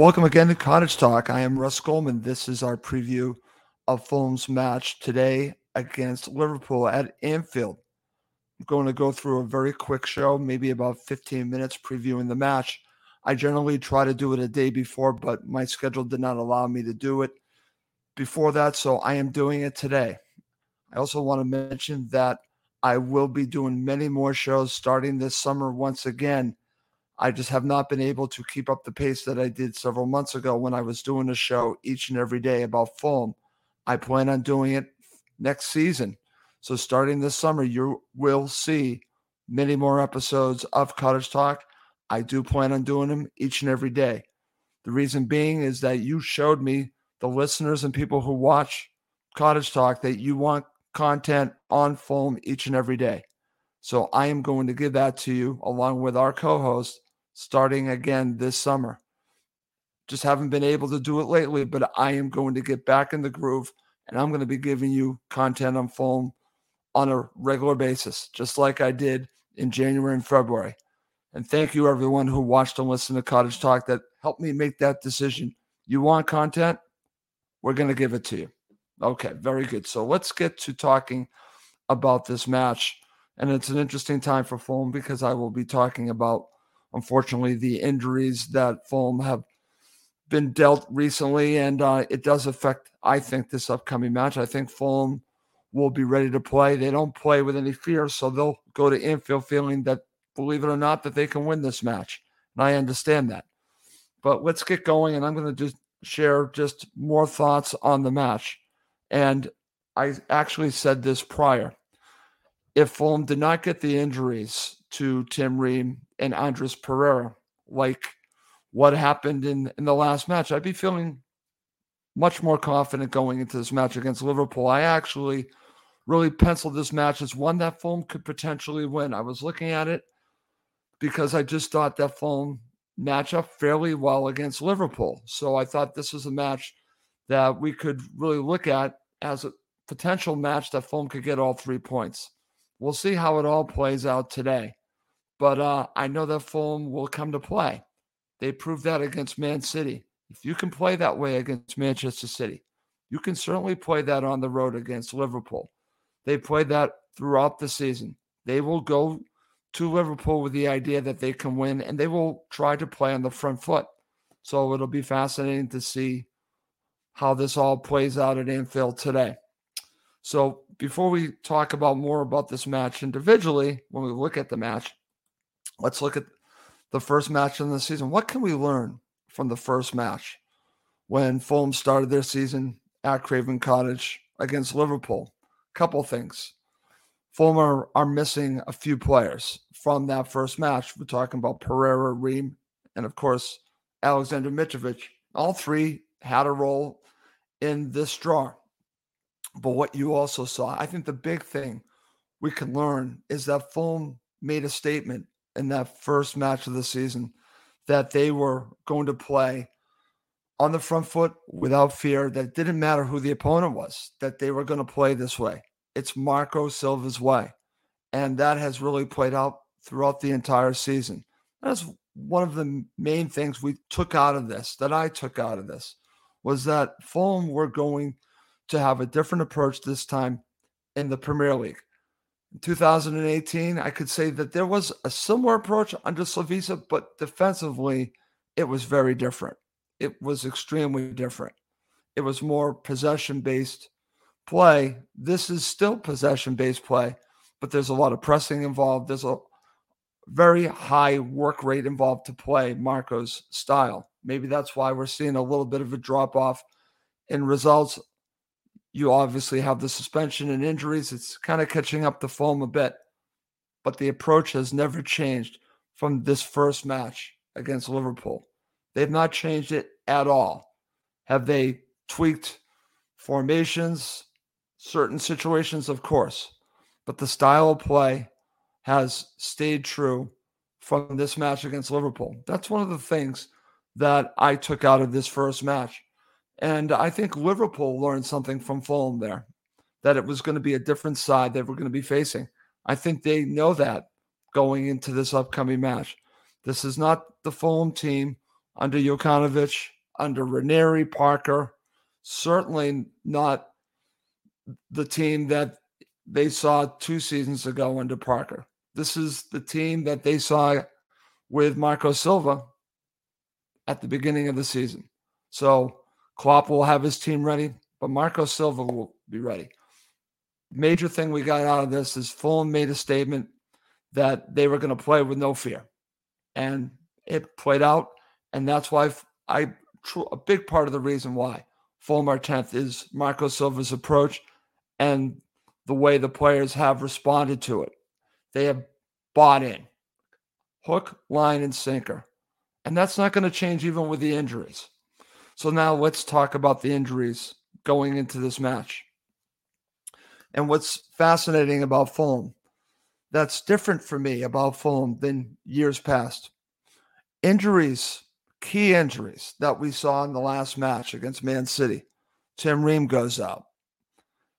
Welcome again to Cottage Talk. I am Russ Goldman. This is our preview of Fulham's match today against Liverpool at Anfield. I'm going to go through a very quick show, maybe about 15 minutes previewing the match. I generally try to do it a day before, but my schedule did not allow me to do it before that, so I am doing it today. I also want to mention that I will be doing many more shows starting this summer once again I just have not been able to keep up the pace that I did several months ago when I was doing a show each and every day about Fulham. I plan on doing it next season. So starting this summer, you will see many more episodes of Cottage Talk. I do plan on doing them each and every day. The reason being is that you showed me, the listeners and people who watch Cottage Talk, that you want content on Fulham each and every day. So I am going to give that to you along with our co host starting again this summer. Just haven't been able to do it lately, but I am going to get back in the groove and I'm going to be giving you content on Fulham on a regular basis, just like I did in January and February. And thank you, everyone who watched and listened to Cottage Talk that helped me make that decision. You want content? We're going to give it to you. Okay, very good. So let's get to talking about this match. And it's an interesting time for Fulham because I will be talking about unfortunately, the injuries that Fulham have been dealt recently, and uh, it does affect, I think, this upcoming match. I think Fulham will be ready to play. They don't play with any fear, so they'll go to Anfield feeling that, believe it or not, that they can win this match. And I understand that. But let's get going, and I'm going to just share just more thoughts on the match. And I actually said this prior. If Fulham did not get the injuries to Tim Ream and Andreas Pereira, like what happened in, in the last match, I'd be feeling much more confident going into this match against Liverpool. I actually really penciled this match as one that Fulham could potentially win. I was looking at it because I just thought that Fulham match up fairly well against Liverpool. So I thought this was a match that we could really look at as a potential match that Fulham could get all three points. We'll see how it all plays out today but uh, I know that Fulham will come to play. They proved that against Man City. If you can play that way against Manchester City, you can certainly play that on the road against Liverpool. They played that throughout the season. They will go to Liverpool with the idea that they can win and they will try to play on the front foot. So it'll be fascinating to see how this all plays out at Anfield today. So before we talk about more about this match individually, when we look at the match, Let's look at the first match in the season. What can we learn from the first match when Fulham started their season at Craven Cottage against Liverpool? A couple things. Fulham are, are missing a few players from that first match. We're talking about Pereira, Ream, and of course, Alexander Mitrovic. All three had a role in this draw. But what you also saw, I think the big thing we can learn is that Fulham made a statement in that first match of the season that they were going to play on the front foot without fear, that it didn't matter who the opponent was, that they were going to play this way. It's Marco Silva's way. And that has really played out throughout the entire season. That's one of the main things we took out of this, that I took out of this, was that Fulham were going to have a different approach this time in the Premier League. In 2018, I could say that there was a similar approach under Slavisa, but defensively, it was very different. It was extremely different. It was more possession based play. This is still possession based play, but there's a lot of pressing involved. There's a very high work rate involved to play Marco's style. Maybe that's why we're seeing a little bit of a drop off in results. You obviously have the suspension and injuries. It's kind of catching up the Fulham a bit, but the approach has never changed from this first match against Liverpool. They've not changed it at all. Have they tweaked formations, certain situations? Of course. But the style of play has stayed true from this match against Liverpool. That's one of the things that I took out of this first match. And I think Liverpool learned something from Fulham there that it was going to be a different side that we're going to be facing. I think they know that going into this upcoming match. This is not the Fulham team under Jokanovic, under Ranieri, Parker, certainly not the team that they saw two seasons ago under Parker. This is the team that they saw with Marco Silva at the beginning of the season. So Klopp will have his team ready, but Marco Silva will be ready. Major thing we got out of this is Fulham made a statement that they were going to play with no fear. And it played out. And that's why I, a big part of the reason why Fulham are 10th is Marco Silva's approach and the way the players have responded to it. They have bought in hook, line, and sinker. And that's not going to change even with the injuries. So now let's talk about the injuries going into this match. And what's fascinating about Fulham, that's different for me about Fulham than years past. Injuries, key injuries that we saw in the last match against Man City. Tim Ream goes out.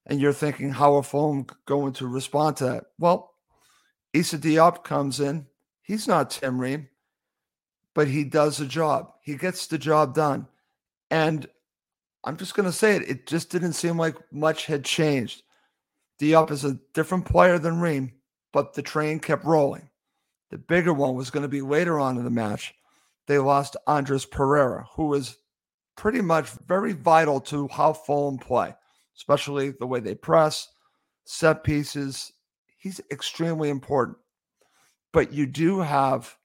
And you're thinking, how are Fulham going to respond to that? Well, Issa Diop comes in. He's not Tim Ream, but he does a job. He gets the job done. And I'm just going to say it. It just didn't seem like much had changed. Diop is a different player than Ream, but the train kept rolling. The bigger one was going to be later on in the match. They lost Andreas Pereira, who was pretty much very vital to how Fulham play, especially the way they press, set pieces, he's extremely important. But you do have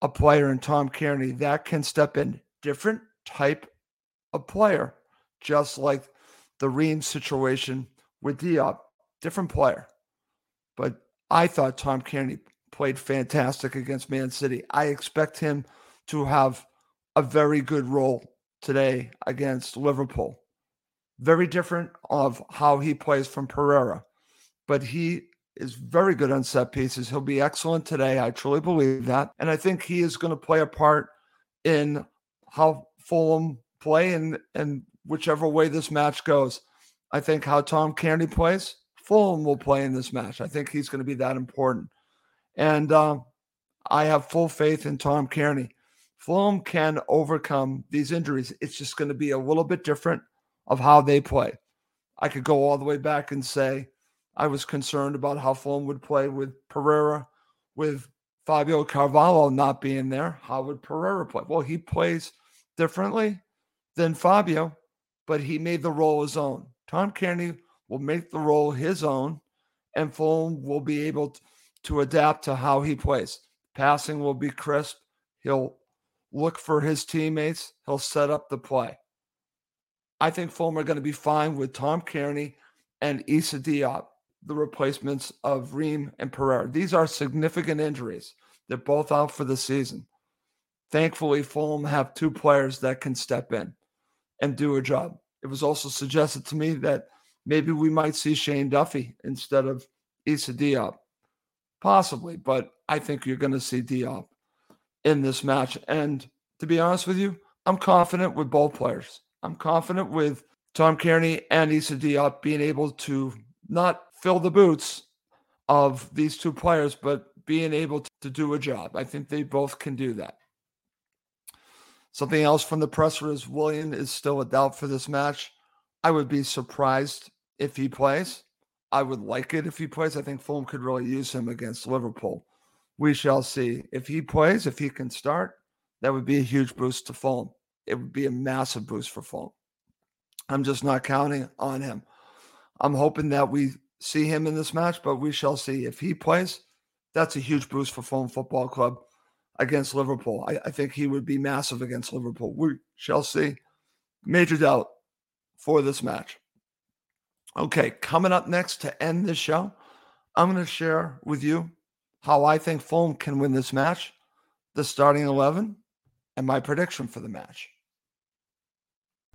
a player in Tom Cairney that can step in different type of player, just like the Ream situation with Diop, different player. But I thought Tom Cairney played fantastic against Man City. I expect him to have a very good role today against Liverpool. Very different of how he plays from Pereira, but he is very good on set pieces. He'll be excellent today. I truly believe that. And I think he is going to play a part in how Fulham play and, and whichever way this match goes. I think how Tom Cairney plays, Fulham will play in this match. I think he's going to be that important. And uh, I have full faith in Tom Cairney. Fulham can overcome these injuries. It's just going to be a little bit different of how they play. I could go all the way back and say I was concerned about how Fulham would play with Pereira, with Fabio Carvalho not being there. How would Pereira play? Well, he plays differently than Fabio, but he made the role his own. Tom Cairney will make the role his own, and Fulham will be able to, to adapt to how he plays. Passing will be crisp. He'll look for his teammates. He'll set up the play. I think Fulham are going to be fine with Tom Cairney and Issa Diop the replacements of Ream and Pereira. These are significant injuries. They're both out for the season. Thankfully, Fulham have two players that can step in and do a job. it was also suggested to me that maybe we might see Shane Duffy instead of Issa Diop. Possibly, but I think you're going to see Diop in this match. And to be honest with you, I'm confident with both players. I'm confident with Tom Cairney and Issa Diop being able to not fill the boots of these two players, but being able to do a job. I think they both can do that. Something else from the presser is Willian is still a doubt for this match. I would be surprised if he plays. I would like it if he plays. I think Fulham could really use him against Liverpool. We shall see. If he plays, if he can start, that would be a huge boost to Fulham. It would be a massive boost for Fulham. I'm just not counting on him. I'm hoping that we see him in this match, but we shall see. If he plays, that's a huge boost for Fulham Football Club against Liverpool. I, I, think he would be massive against Liverpool. We shall see. Major doubt for this match. Okay, coming up next to end this show, I'm going to share with you how I think Fulham can win this match, the starting 11, and my prediction for the match.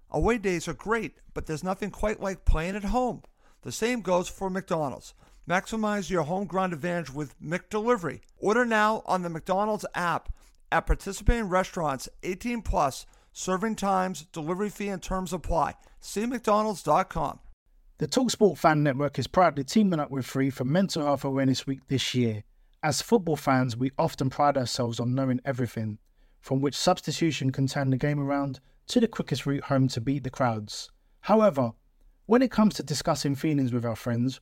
Away days are great, but there's nothing quite like playing at home. The same goes for McDonald's. Maximize your home ground advantage with McDelivery. Order now on the McDonald's app at participating restaurants 18 plus. Serving times, delivery fee, and terms apply. See McDonald's.com. The Talksport Fan Network is proudly teaming up with Free for Mental Health Awareness Week this year. As football fans, we often pride ourselves on knowing everything, from which substitution can turn the game around to the quickest route home to beat the crowds. However, when it comes to discussing feelings with our friends,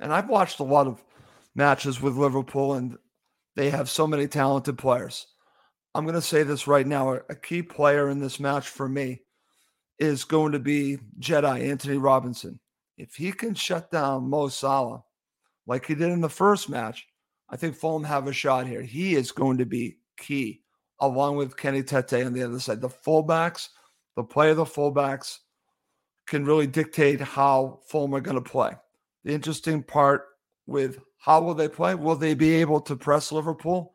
And I've watched a lot of matches with Liverpool, and they have so many talented players. I'm going to say this right now a key player in this match for me is going to be Jedi Antonee Robinson. If he can shut down Mo Salah like he did in the first match, I think Fulham have a shot here. He is going to be key, along with Kenny Tete on the other side. The fullbacks, the play of the fullbacks can really dictate how Fulham are going to play. The interesting part with how will they play? Will they be able to press Liverpool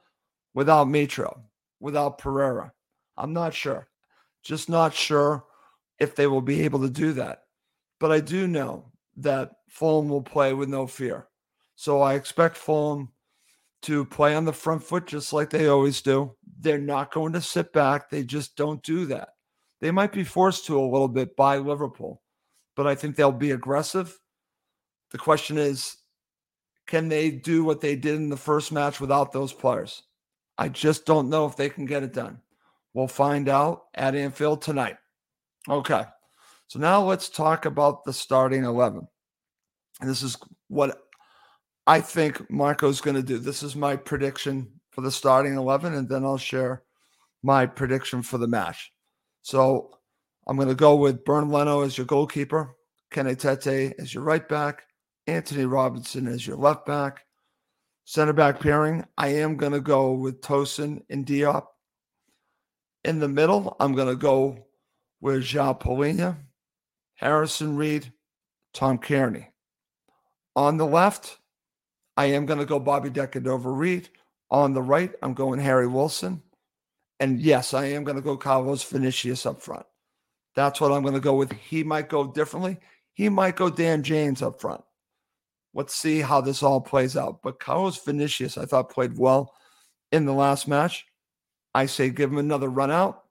without Mitro, without Pereira? I'm not sure. Just not sure if they will be able to do that. But I do know that Fulham will play with no fear. So I expect Fulham to play on the front foot just like they always do. They're not going to sit back. They just don't do that. They might be forced to a little bit by Liverpool, but I think they'll be aggressive. The question is, can they do what they did in the first match without those players? I just don't know if they can get it done. We'll find out at Anfield tonight. Okay. So now let's talk about the starting 11. And this is what I think Marco's going to do. This is my prediction for the starting 11, and then I'll share my prediction for the match. So I'm going to go with Bernd Leno as your goalkeeper, Kenny Tete as your right back, Antonee Robinson as your left back. Center back pairing, I am going to go with Tosin and Diop. In the middle, I'm going to go with João Palhinha, Harrison Reid, Tom Cairney. On the left, I am going to go Bobby De Cordova-Reid. On the right, I'm going Harry Wilson. And yes, I am going to go Carlos Vinicius up front. That's what I'm going to go with. He might go differently. He might go Dan James up front. Let's see how this all plays out. But Carlos Vinicius, I thought, played well in the last match. I say give him another run out.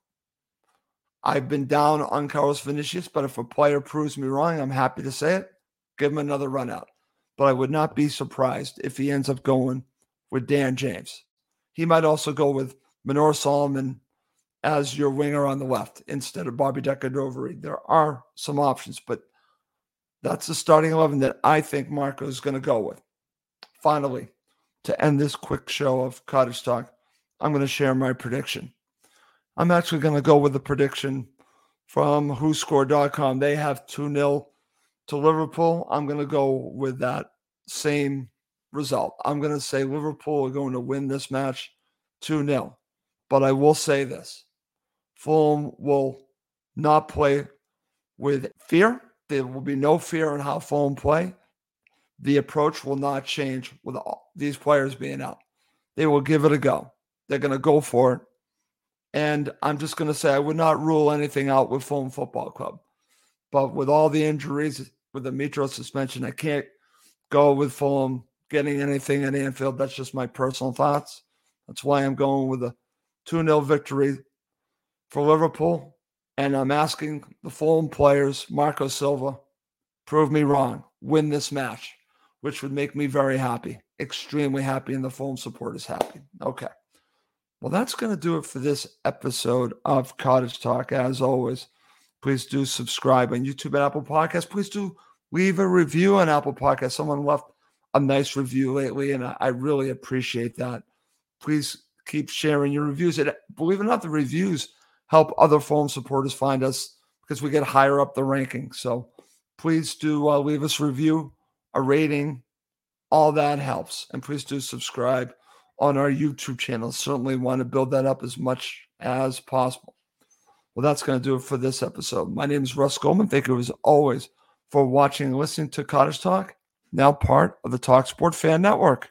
I've been down on Carlos Vinicius, but if a player proves me wrong, I'm happy to say it. Give him another run out. But I would not be surprised if he ends up going with Dan James. He might also go with Manor Solomon as your winger on the left instead of Bobby De Cordova. There are some options, but that's the starting 11 that I think Marco is going to go with. Finally, to end this quick show of Cottage Talk, I'm going to share my prediction. I'm actually going to go with the prediction from WhoScored.com. They have 2 0 to Liverpool. I'm going to go with that same result. I'm going to say Liverpool are going to win this match 2 0. But I will say this Fulham will not play with fear. There will be no fear in how Fulham play. The approach will not change with all these players being out. They will give it a go. They're going to go for it. And I'm just going to say I would not rule anything out with Fulham Football Club. But with all the injuries, with the Mitro suspension, I can't go with Fulham getting anything at Anfield. That's just my personal thoughts. That's why I'm going with a 2 0 victory for Liverpool. And I'm asking the Fulham players, Marco Silva, prove me wrong, win this match, which would make me very happy, extremely happy, and the Fulham supporters happy. Okay. Well, that's going to do it for this episode of Cottage Talk. As always, please do subscribe on YouTube and Apple Podcasts. Please do leave a review on Apple Podcasts. Someone left a nice review lately, and I really appreciate that. Please keep sharing your reviews. And believe it or not, the reviews help other Fulham supporters find us because we get higher up the ranking. So please do uh, leave us a review, a rating. All that helps. And please do subscribe on our YouTube channel. Certainly want to build that up as much as possible. Well, that's going to do it for this episode. My name is Russ Goldman. Thank you as always for watching and listening to Cottage Talk, now part of the TalkSport Fan Network.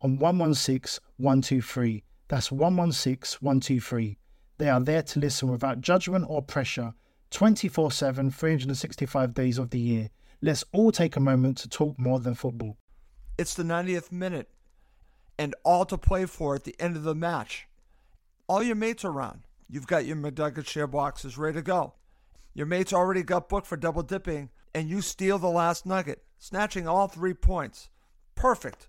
on 116 123. That's 116 123. They are there to listen without judgment or pressure 24 7, 365 days of the year. Let's all take a moment to talk more than football. It's the 90th minute and all to play for at the end of the match. All your mates are around. You've got your McNugget share boxes ready to go. Your mates already got booked for double dipping, and you steal the last nugget, snatching all three points. Perfect.